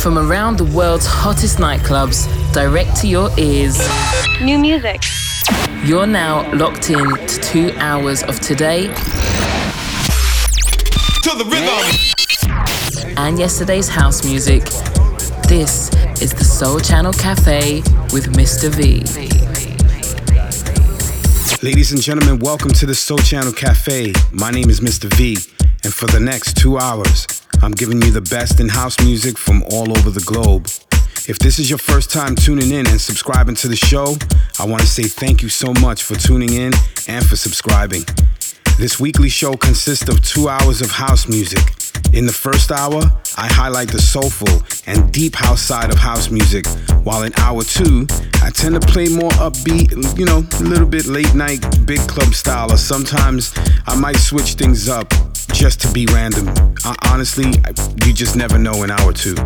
From around the world's hottest nightclubs, direct to your ears. New music. You're now locked in to two hours of today. To the rhythm. And yesterday's house music. This is the Sole Channel Cafe with Mr. V. Ladies and gentlemen, welcome to the Sole Channel Cafe. My name is Mr. V, and for the next two hours, I'm giving you the best in house music from all over the globe. If this is your first time tuning in and subscribing to the show, I want to say thank you so much for tuning in and for subscribing. This weekly show consists of two hours of house music. In the first hour, I highlight the soulful and deep house side of house music, while in hour two, I tend to play more upbeat, you know, a little bit late night, big club style, or sometimes I might switch things up just to be random. I, honestly, I, you just never know in hour two.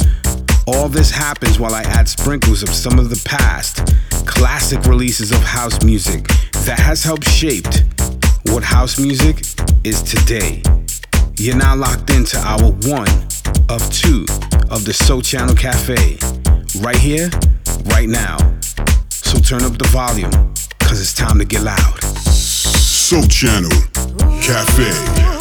All this happens while I add sprinkles of some of the past classic releases of house music that has helped shaped what house music is today. You're now locked into hour one of two of the Sole Channel Cafe, right here, right now. So turn up the volume, cause it's time to get loud. Sole Channel Cafe.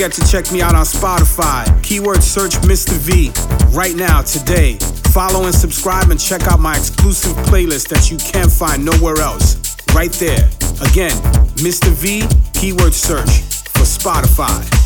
Forget to check me out on Spotify. Keyword search Mr. V right now, today. Follow and subscribe and check out my exclusive playlist that you can't find nowhere else. Right there. Again, Mr. V, keyword search for Spotify.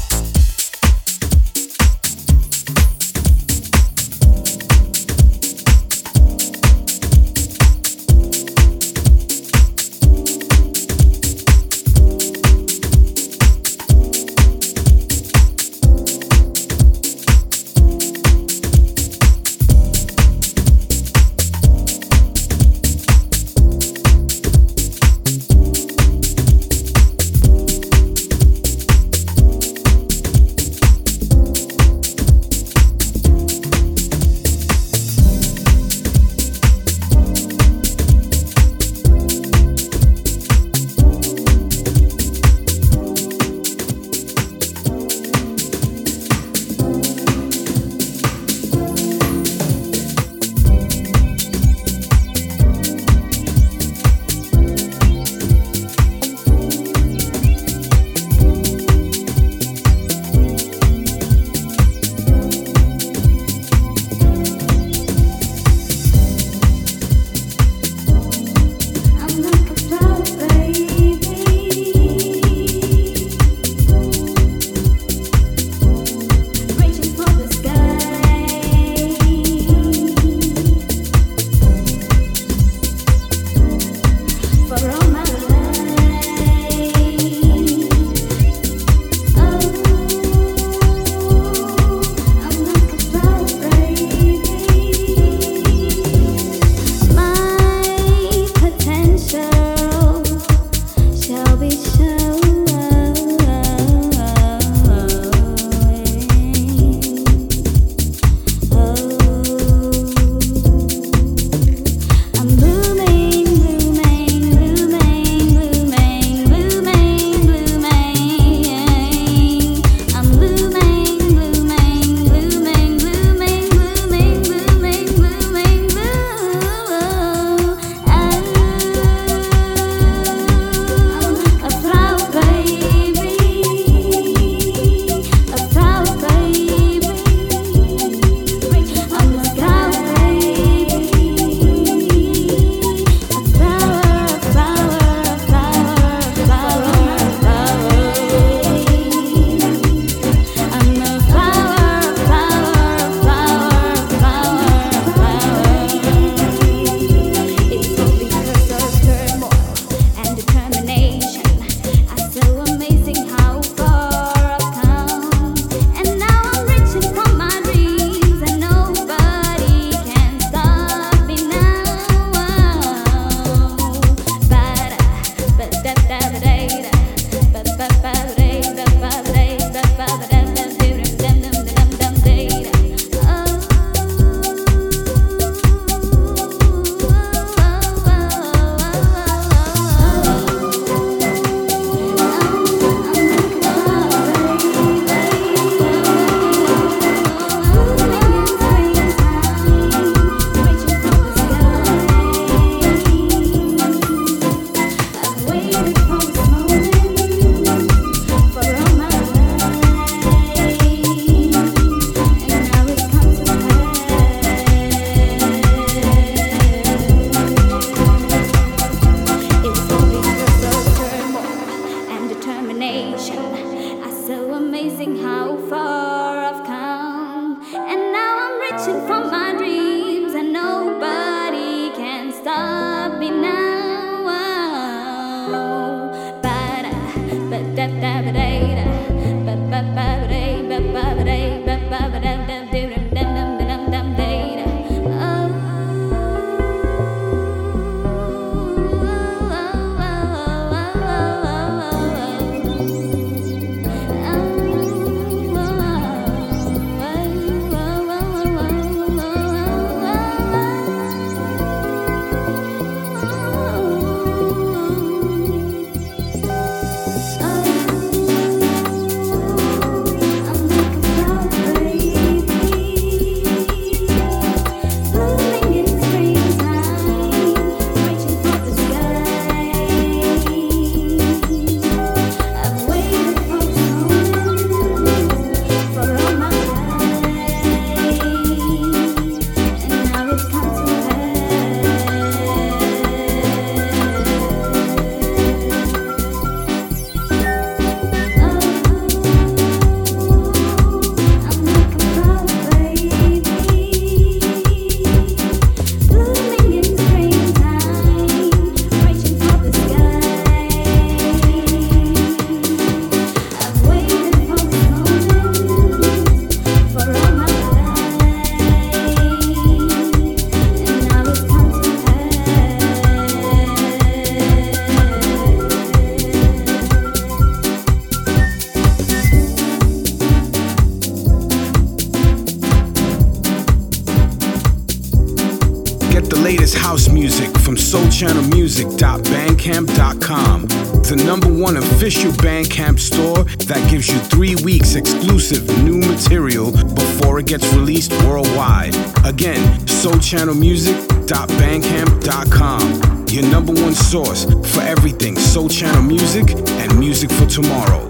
From solechannelmusic.bandcamp.com, the number one official Bandcamp store that gives you three weeks exclusive new material before it gets released worldwide. Again, solechannelmusic.bandcamp.com, your number one source for everything Sole Channel music and music for tomorrow.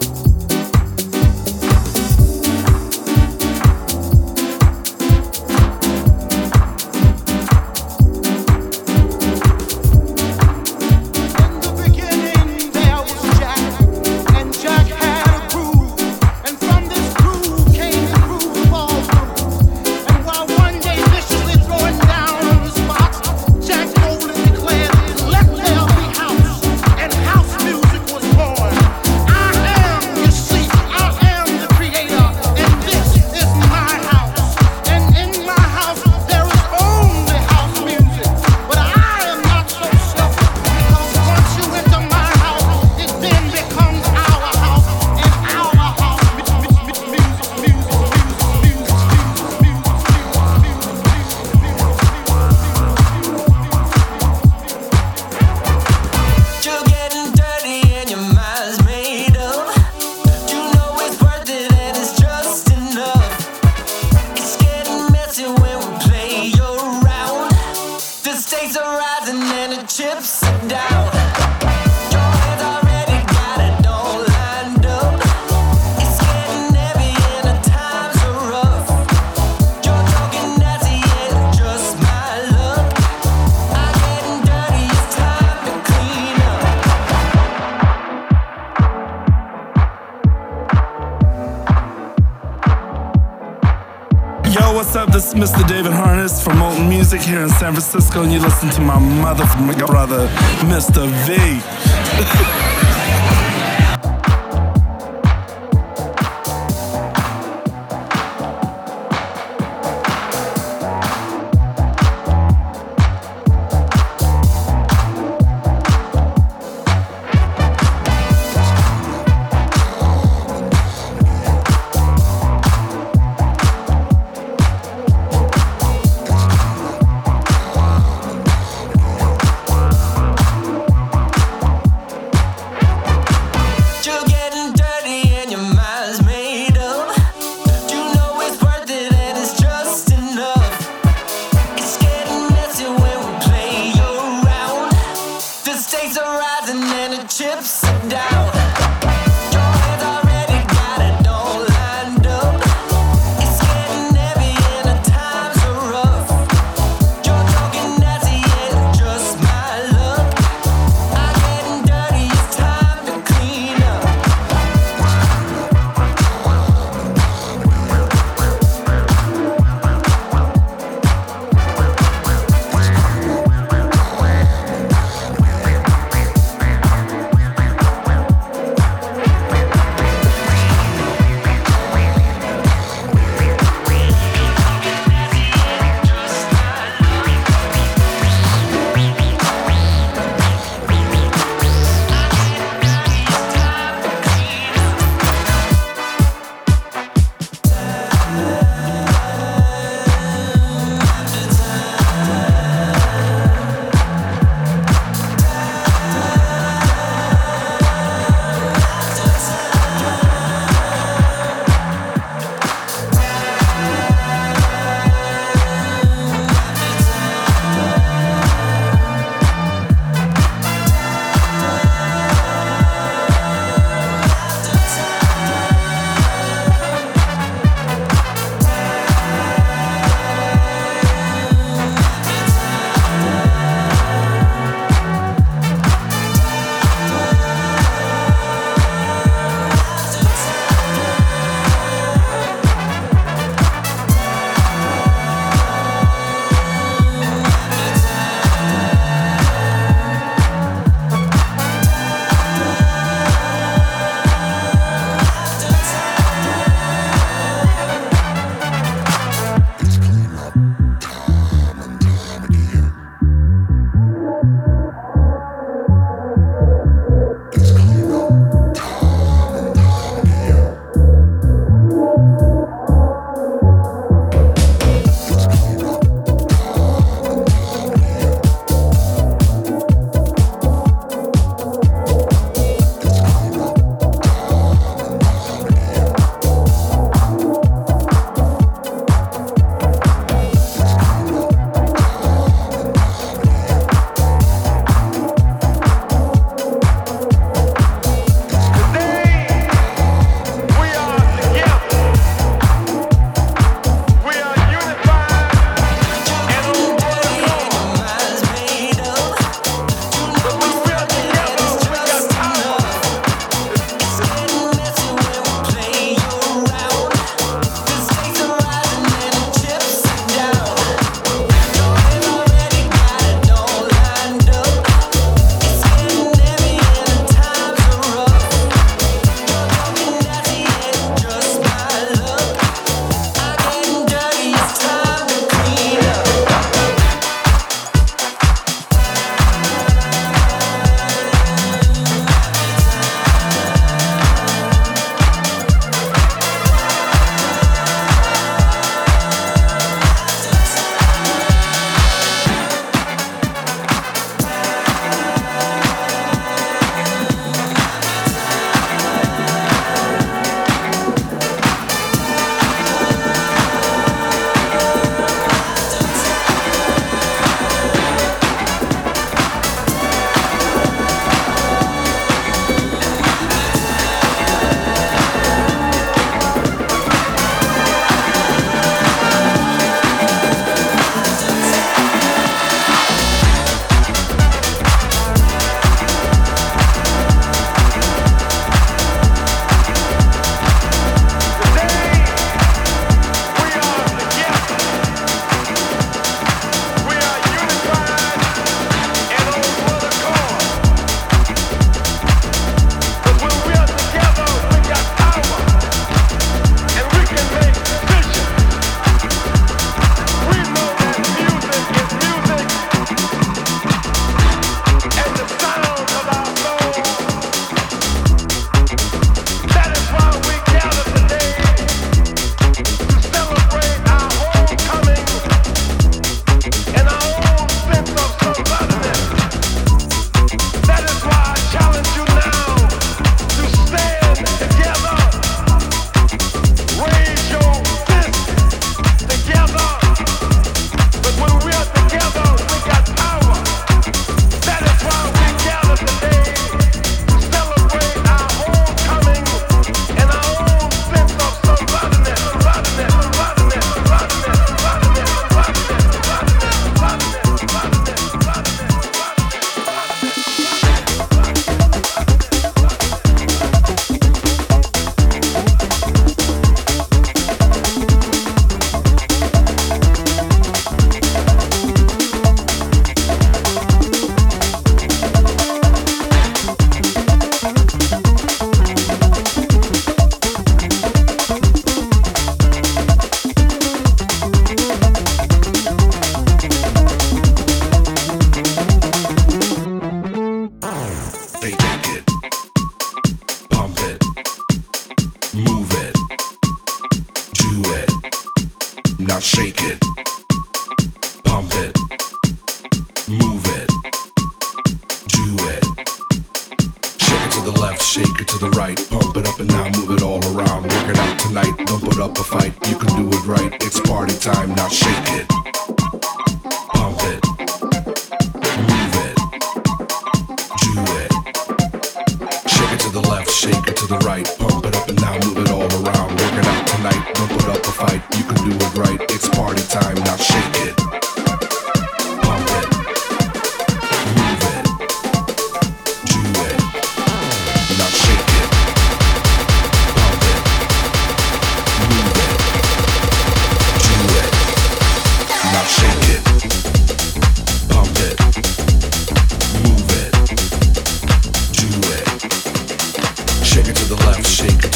Mr.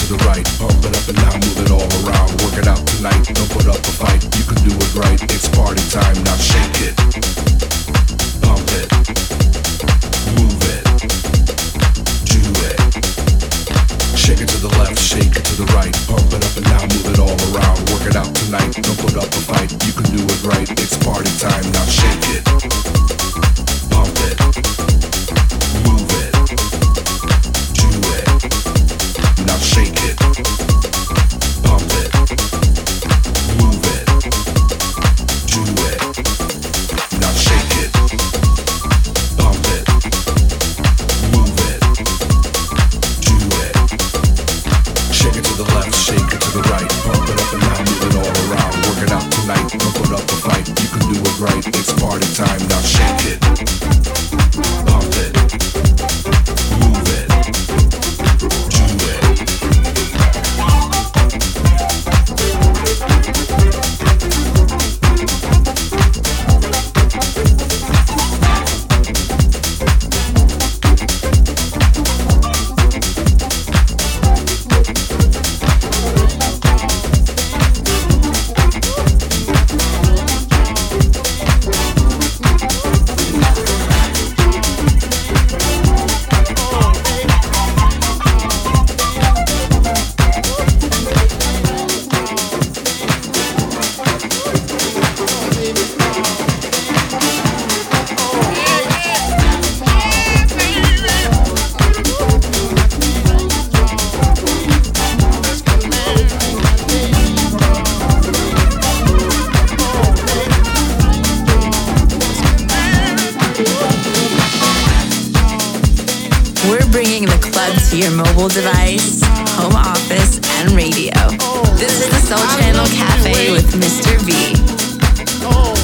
the right, pump it up and now move it all around. Work it out tonight, don't put up a fight. You can do it right, it's party time. Now shake it, pump it, move it, do it. Shake it to the left, shake it to the right, pump it up and now move it all around. Work it out tonight, don't put up a fight. You can do it right, it's party time. Now shake it, pump it, your mobile device, home office, and radio. This is the Sole Channel Cafe with Mr. V.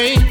love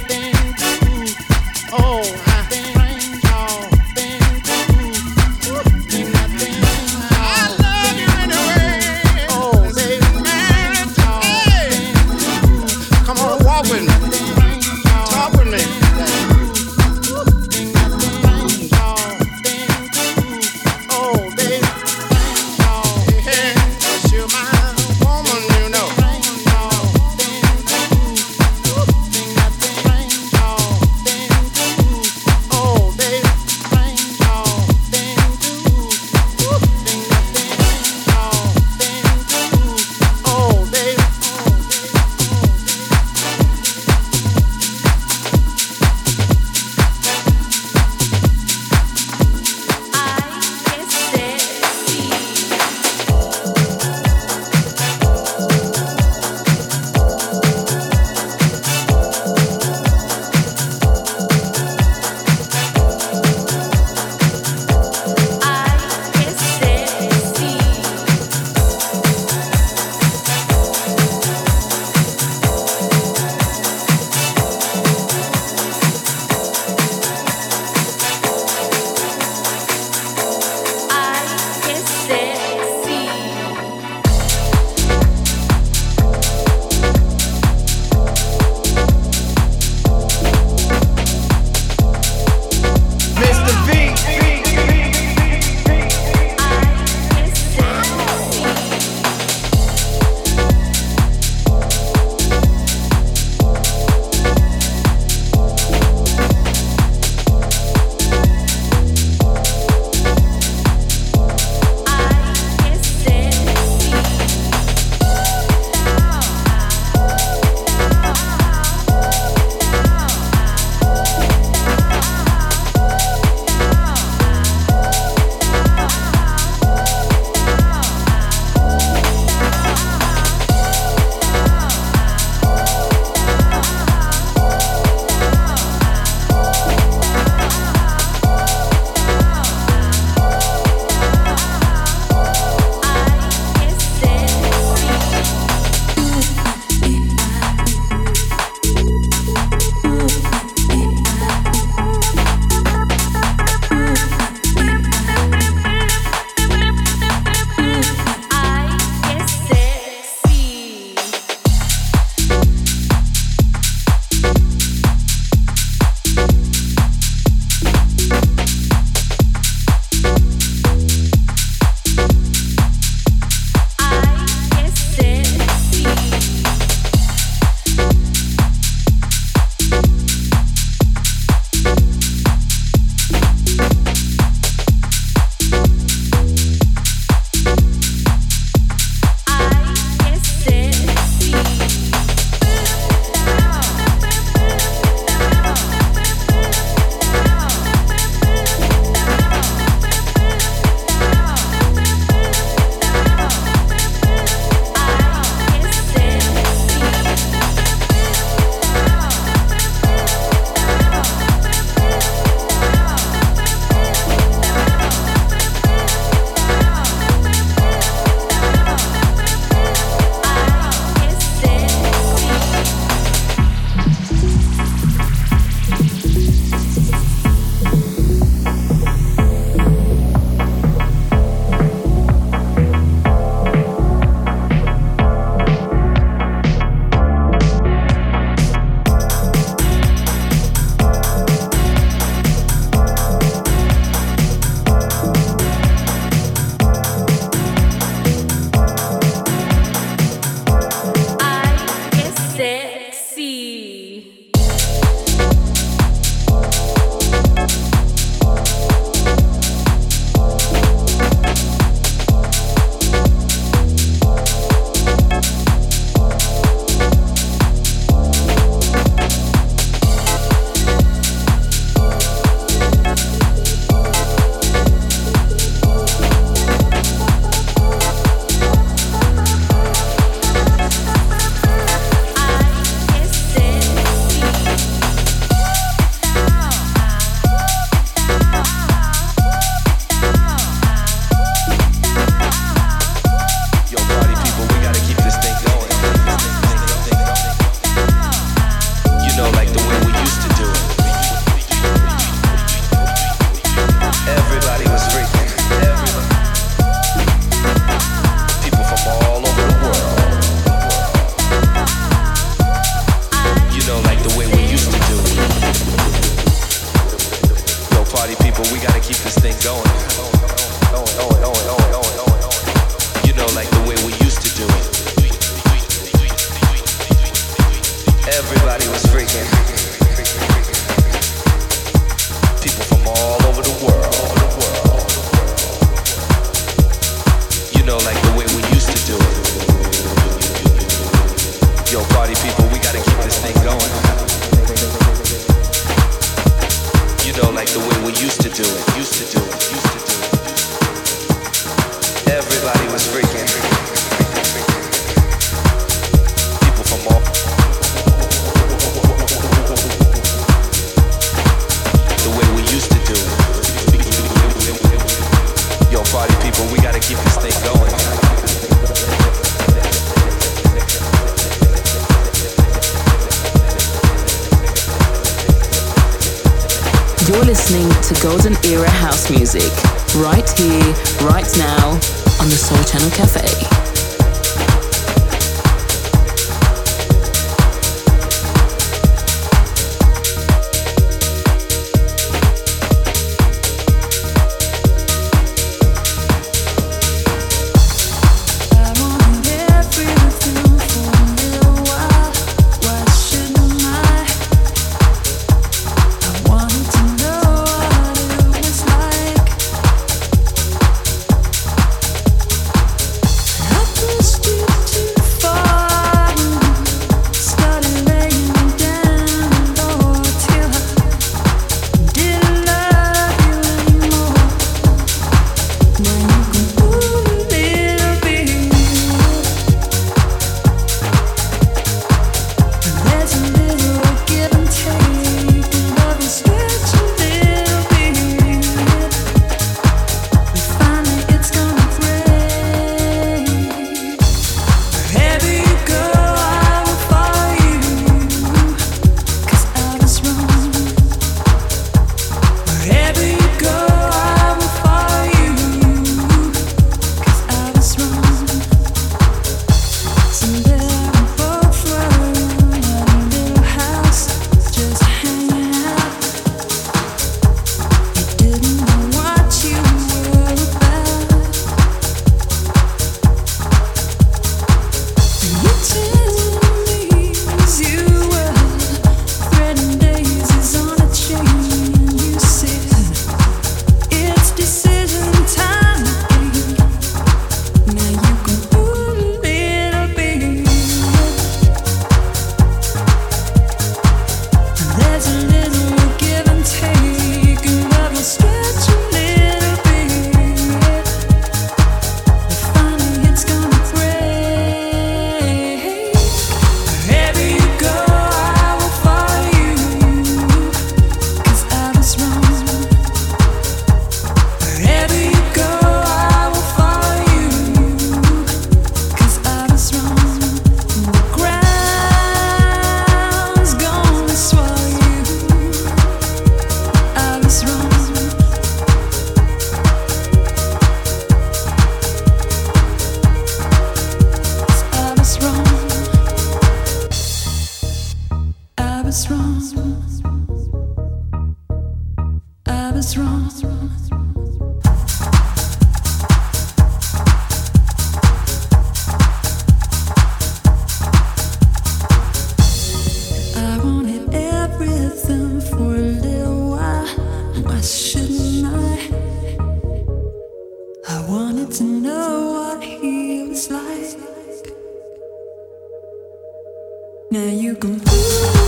Now you can.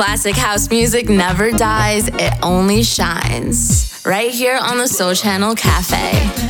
Classic house music never dies, it only shines. Right here on the Sole Channel Cafe.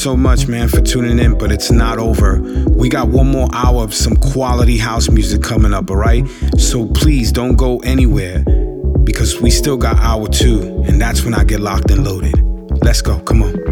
So much, man, for tuning in, but it's not over. We got one more hour of some quality house music coming up, all right? So please don't go anywhere because we still got hour two, and that's when I get locked and loaded. Let's go, come on.